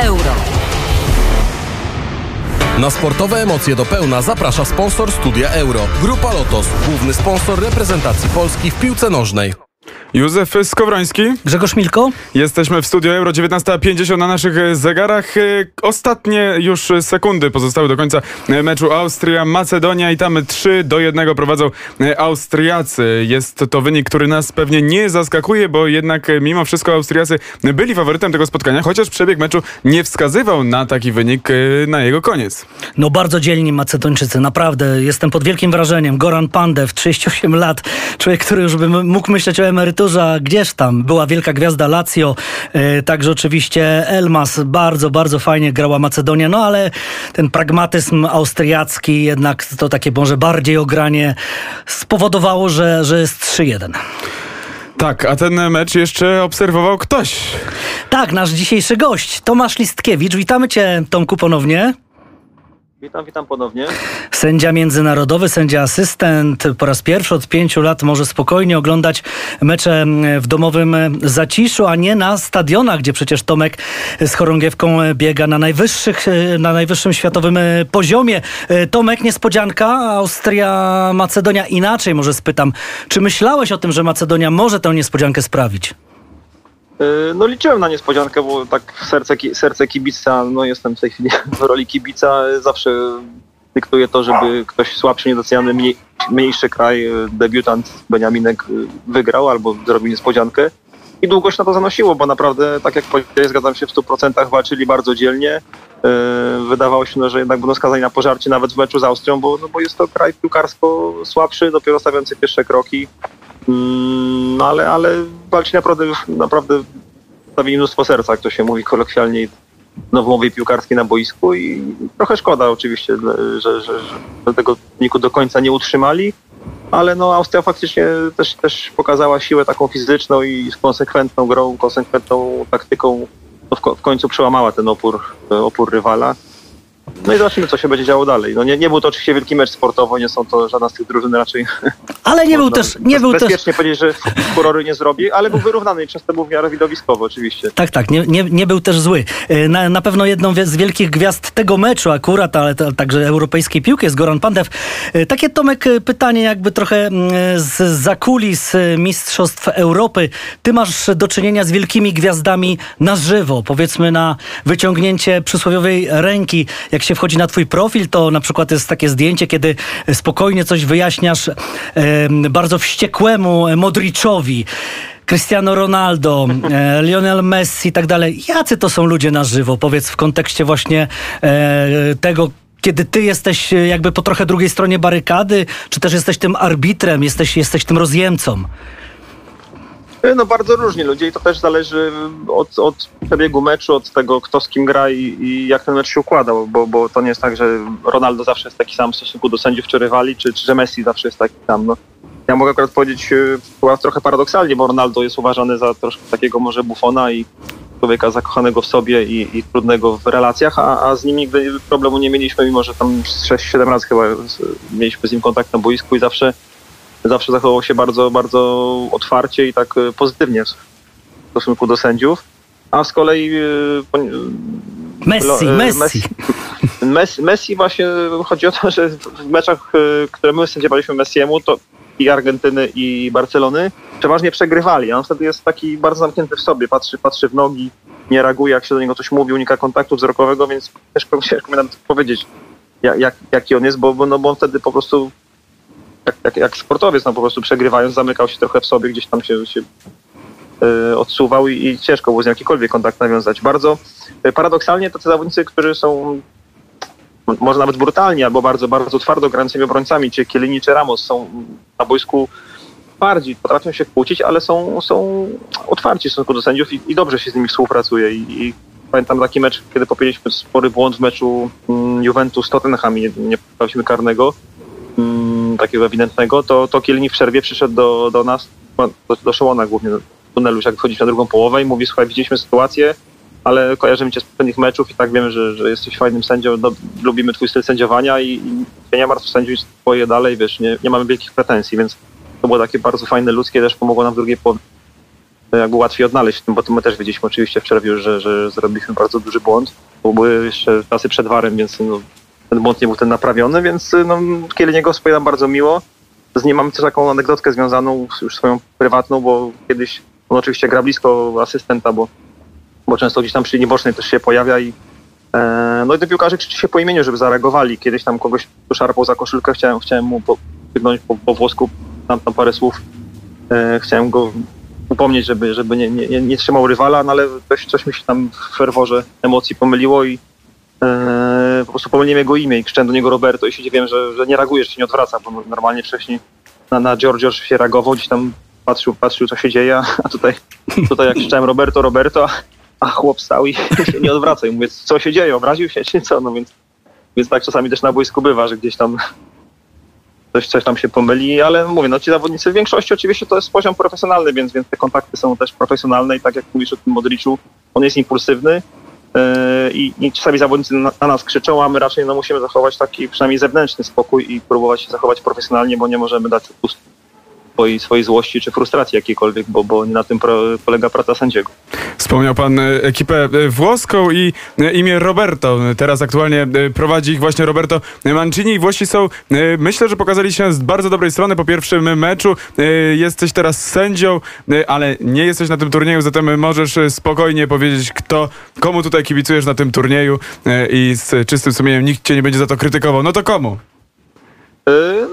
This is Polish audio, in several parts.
euro. Na sportowe emocje do pełna zaprasza sponsor Studia Euro. Grupa Lotos, główny sponsor reprezentacji Polski w piłce nożnej. Józef Skowroński. Grzegorz Milko. Jesteśmy w studio Euro 19.50 na naszych e, zegarach. E, Ostatnie już sekundy pozostały do końca e, meczu Austria-Macedonia i tam 3 do 1 prowadzą Austriacy. Jest to wynik, który nas pewnie nie zaskakuje, bo jednak mimo wszystko Austriacy byli faworytem tego spotkania, chociaż przebieg meczu nie wskazywał na taki wynik na jego koniec. No bardzo dzielni Macedończycy, naprawdę. Jestem pod wielkim wrażeniem. Goran Pandev, 38 lat. Człowiek, który już by mógł myśleć o emeryturze, a gdzież tam? Była wielka gwiazda Lazio, e, także oczywiście Elmas. Bardzo, bardzo fajnie grała Macedonia, no ale ten pragmatyzm austriacki, jednak to takie może bardziej ogranie spowodowało, że, że jest 3-1. Tak, a ten mecz jeszcze obserwował ktoś. Tak, nasz dzisiejszy gość, Tomasz Listkiewicz. Witamy cię, Tomku, ponownie. Witam, witam ponownie. Sędzia międzynarodowy, sędzia asystent po raz pierwszy od pięciu lat może spokojnie oglądać mecze w domowym zaciszu, a nie na stadionach, gdzie przecież Tomek z chorągiewką biega na, najwyższych, na najwyższym światowym poziomie. Tomek, niespodzianka, Austria, Macedonia inaczej może spytam. Czy myślałeś o tym, że Macedonia może tę niespodziankę sprawić? Yy, No liczyłem na niespodziankę, bo tak serce, serce kibica, no jestem w tej chwili w roli kibica, zawsze dyktuje to, żeby ktoś słabszy, niedoceniany, mniej, mniejszy kraj, yy, debiutant Beniaminek yy, wygrał albo zrobił niespodziankę. I długo się na to zanosiło, bo naprawdę, tak jak powiedziałeś, zgadzam się w 100%, walczyli bardzo dzielnie. Wydawało się, no, że jednak będą skazani na pożarcie nawet w meczu z Austrią, bo, no, bo jest to kraj piłkarsko słabszy, dopiero stawiający pierwsze kroki. No ale, ale walczy naprawdę, naprawdę stawili mnóstwo serca, jak to się mówi kolokwialnie, nowomowie piłkarskiej na boisku i trochę szkoda oczywiście, że, że, że tego wyniku do końca nie utrzymali, ale no Austria faktycznie też, też pokazała siłę taką fizyczną i z konsekwentną grą, konsekwentną taktyką no w, w końcu przełamała ten opór, opór rywala. No i zobaczymy, co się będzie działo dalej. No nie, nie był to oczywiście wielki mecz sportowo, nie są to żadna z tych drużyn raczej Ale nie był też, nie bez- był też bezpiecznie powiedzieć, że furory nie zrobi, ale był wyrównany i często był w miarę widowiskowy oczywiście. Tak, tak, nie, nie, nie był też zły. E, Na, na pewno jedną z wielkich gwiazd tego meczu akurat, ale to, także europejskiej piłki jest Goran Pandev. E, Takie Tomek e, pytanie jakby trochę mm, z zakulis Mistrzostw Europy. Ty masz do czynienia z wielkimi gwiazdami na żywo, powiedzmy na wyciągnięcie przysłowiowej ręki. Jak się wchodzi na twój profil, to na przykład jest takie zdjęcie, kiedy spokojnie coś wyjaśniasz bardzo wściekłemu Modriczowi. Cristiano Ronaldo, Lionel Messi i tak dalej. Jacy to są ludzie na żywo? Powiedz w kontekście właśnie e, tego, kiedy ty jesteś e, jakby po trochę drugiej stronie barykady, czy też jesteś tym arbitrem, jesteś, jesteś tym rozjemcą? No bardzo różni ludzie i to też zależy od, od przebiegu meczu, od tego kto z kim gra i, i jak ten mecz się układał, bo, bo to nie jest tak, że Ronaldo zawsze jest taki sam w stosunku do sędziów czy rywali, czy, czy że Messi zawsze jest taki sam. No. Ja mogę akurat powiedzieć e, trochę paradoksalnie, bo Ronaldo jest uważany za troszkę takiego może bufona i człowieka zakochanego w sobie i, i trudnego w relacjach, a, a z nim nigdy problemu nie mieliśmy, mimo że tam 6-7 razy chyba mieliśmy z nim kontakt na boisku i zawsze zawsze zachował się bardzo, bardzo otwarcie i tak e, pozytywnie w stosunku do sędziów. A z kolei e, poni- Messi, e, Messi. Messi, Messi właśnie chodzi o to, że w meczach, e, które my sędziowaliśmy Messiemu, to i Argentyny i Barcelony przeważnie przegrywali. a On wtedy jest taki bardzo zamknięty w sobie, patrzy, patrzy w nogi, nie reaguje, jak się do niego coś mówi, unika kontaktu wzrokowego, więc ciężko, ciężko mi nawet powiedzieć, jak, jak, jaki on jest, bo, bo, no, bo on wtedy po prostu jak, jak, jak sportowiec, no po prostu przegrywając, zamykał się trochę w sobie, gdzieś tam się, się e, odsuwał i, i ciężko było z jakikolwiek kontakt nawiązać. Bardzo e, paradoksalnie tacy zawodnicy, którzy są może nawet brutalni, albo bardzo, bardzo twardo grającymi obrońcami, czy Kielini, czy Ramos są na boisku twardzi, potrafią się kłócić, ale są, są otwarci w stosunku do sędziów i, i dobrze się z nimi współpracuje. I, i pamiętam taki mecz, kiedy popełniliśmy spory błąd w meczu mm, Juventus-Tottenham i nie, nie karnego, takiego ewidentnego, to, to Kielini w przerwie przyszedł do, do nas, do, do Szymona głównie, do tunelu, jak wchodzić na drugą połowę i mówi, słuchaj, widzieliśmy sytuację, ale kojarzymy cię z poprzednich meczów i tak wiemy, że, że jesteś fajnym sędzią, no, lubimy twój styl sędziowania i, i nie martw, sędziuj swoje dalej, wiesz, nie, nie mamy wielkich pretensji, więc to było takie bardzo fajne, ludzkie, też pomogło nam w drugiej połowie jakby łatwiej odnaleźć, bo to my też wiedzieliśmy oczywiście w czerwiu, że, że zrobiliśmy bardzo duży błąd, bo były jeszcze czasy przed warem, więc no, ten błąd nie był ten naprawiony, więc no, Kieliniego wspominam bardzo miło. Z nim mamy też taką anegdotkę związaną już swoją prywatną, bo kiedyś on oczywiście gra blisko asystenta, bo, bo często gdzieś tam przy linii bocznej też się pojawia i e, no i ten piłkarze krzyczy się po imieniu, żeby zareagowali. Kiedyś tam kogoś szarpał za koszulkę, chciałem, chciałem mu po, po, po włosku tam, tam parę słów. E, chciałem go upomnieć, żeby, żeby nie, nie, nie trzymał rywala, no ale coś, coś mi się tam w ferworze emocji pomyliło i po prostu pomyliłem jego imię i krzyczałem do niego Roberto i się dziwiłem, że, że nie reaguje, że się nie odwraca, bo normalnie wcześniej na, na George się reagował, gdzieś tam patrzył, patrzył co się dzieje, a tutaj, tutaj jak krzyczałem Roberto, Roberto, a chłop stał i się nie odwraca i mówię, co się dzieje, obraził się czy co, no więc, więc tak czasami też na boisku bywa, że gdzieś tam coś, coś tam się pomyli, ale mówię, no ci zawodnicy w większości oczywiście to jest poziom profesjonalny, więc, więc te kontakty są też profesjonalne i tak jak mówisz o tym Modriczu, on jest impulsywny i, i czasami zawodnicy na, na, nas krzyczą, a my raczej no, musimy zachować taki przynajmniej zewnętrzny spokój i próbować się zachować profesjonalnie, bo nie możemy dać pustu swojej, swojej złości czy frustracji jakiejkolwiek, bo, bo na tym pro, polega praca sędziego. Wspomniał pan e, ekipę e, włoską i e, imię Roberto. Teraz aktualnie prowadzi ich właśnie Roberto Mancini. Włosi są, myślę, że pokazali się z bardzo dobrej strony po pierwszym meczu. Jesteś teraz sędzią, ale nie jesteś na tym turnieju, zatem możesz spokojnie powiedzieć, kto, komu tutaj kibicujesz na tym turnieju i z czystym sumieniem nikt cię nie będzie za to krytykował. No to komu?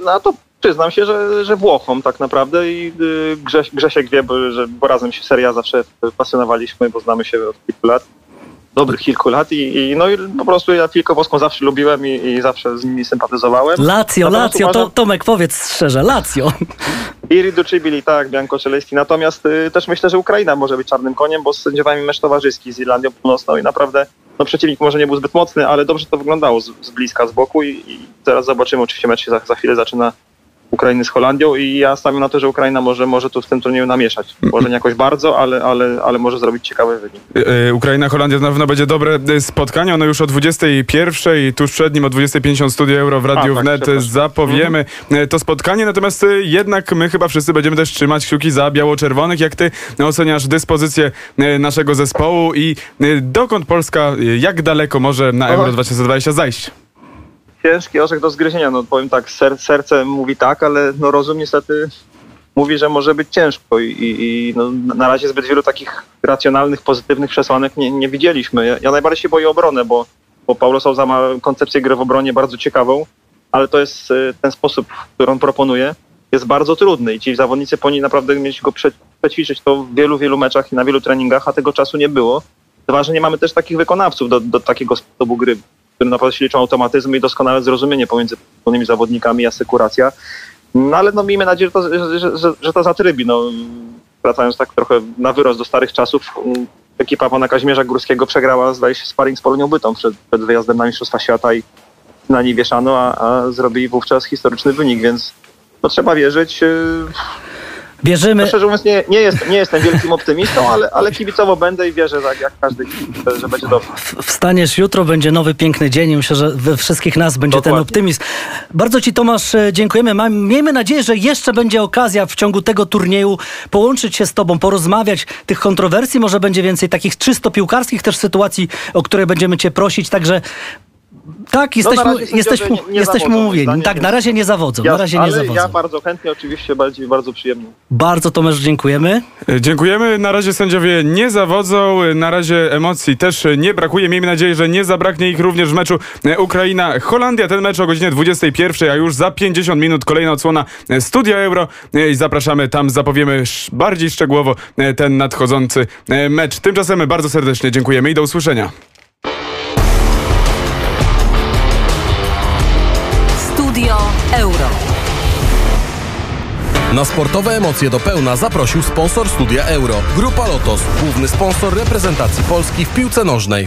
No to Przyznam się, że, że Włochom tak naprawdę i y, Grześ, Grzesiek wie, bo, że, bo razem się seria zawsze pasjonowaliśmy, bo znamy się od kilku lat, dobrych kilku lat i, i no i po prostu ja piłkę włoską zawsze lubiłem i, i zawsze z nimi sympatyzowałem. Lazio, Lazio, to, Tomek powiedz szczerze, Lazio. Iri Ducibili, tak, Bianco Czelesti. Natomiast y, też myślę, że Ukraina może być czarnym koniem, bo sędziowałem mecz towarzyski z Irlandią Północną i naprawdę no przeciwnik może nie był zbyt mocny, ale dobrze to wyglądało z, z bliska, z boku i, i teraz zobaczymy. Oczywiście mecz się za, za chwilę zaczyna Ukrainy z Holandią i ja stawiam na to, że Ukraina może, może tu w tym turnieju namieszać. Może nie jakoś bardzo, ale, ale, ale może zrobić ciekawy wynik. Yy, Ukraina, Holandia na pewno będzie dobre e, spotkanie. Ono już o 21, tuż przed nim o 20.50 Studio Euro w Radiu A, tak, Wnet zapowiemy mhm. to spotkanie. Natomiast jednak my chyba wszyscy będziemy też trzymać kciuki za biało-czerwonych. Jak ty oceniasz dyspozycję naszego zespołu i dokąd Polska, jak daleko może na Euro 2020 zajść? Ciężki orzech do zgryzienia. No powiem tak, ser, serce mówi tak, ale no rozum niestety mówi, że może być ciężko i, i no, na razie zbyt wielu takich racjonalnych, pozytywnych przesłanek nie, nie widzieliśmy. Ja, ja, najbardziej się boję obrony, bo, bo Paulo Souza ma koncepcję gry w obronie bardzo ciekawą, ale to jest y, ten sposób, który on proponuje, jest bardzo trudny i ci zawodnicy powinni naprawdę mieć go przećwiczyć to w wielu, wielu meczach i na wielu treningach, a tego czasu nie było. Dwa, że nie mamy też takich wykonawców do, do takiego sposobu gry którym naprawdę się liczą automatyzmy i doskonałe zrozumienie pomiędzy poszczególnymi zawodnikami i asekuracja. No ale no miejmy nadzieję, że to, że, że, że to zatrybi. No, wracając tak trochę na wyrost do starych czasów, ekipa pana Kazimierza Górskiego przegrała, zdaje się, sparring z Polonią Bytą przed, przed wyjazdem na Mistrzostwa Świata i na niej wieszano, a, a zrobili wówczas historyczny wynik, więc no, trzeba wierzyć. Bierzemy... No, szczerze mówiąc, nie, nie, jest, nie jestem wielkim optymistą, ale, ale kibicowo będę i wierzę, tak jak każdy, że będzie dobrze. Wstaniesz jutro, będzie nowy, piękny dzień i myślę, że we wszystkich nas będzie Dokładnie. ten optymizm. Bardzo Ci, Tomasz, e, dziękujemy. Miejmy nadzieję, że jeszcze będzie okazja w ciągu tego turnieju połączyć się z Tobą, porozmawiać. Tych kontrowersji może będzie więcej, takich czysto piłkarskich też sytuacji, o które będziemy Cię prosić. Także tak, jesteśmy, no jesteśmy, nie, nie jesteśmy mówieni. tak, na razie nie zawodzą. Ja, na razie nie zawodzą. ja bardzo chętnie, oczywiście, bardziej, bardzo przyjemnie. Bardzo Tomasz, dziękujemy. E, dziękujemy. Na razie sędziowie nie zawodzą. E, na razie emocji też nie brakuje. Miejmy nadzieję, że nie zabraknie ich również w meczu e, Ukraina-Holandia. Ten mecz o godzinie 21, a już za 50 minut kolejna odsłona Studia Euro. I zapraszamy tam, zapowiemy bardziej szczegółowo ten nadchodzący mecz. Tymczasem bardzo serdecznie dziękujemy i do usłyszenia. Na sportowe emocje do pełna zaprosił sponsor studia Euro. Grupa Lotos, główny sponsor reprezentacji Polski w piłce nożnej.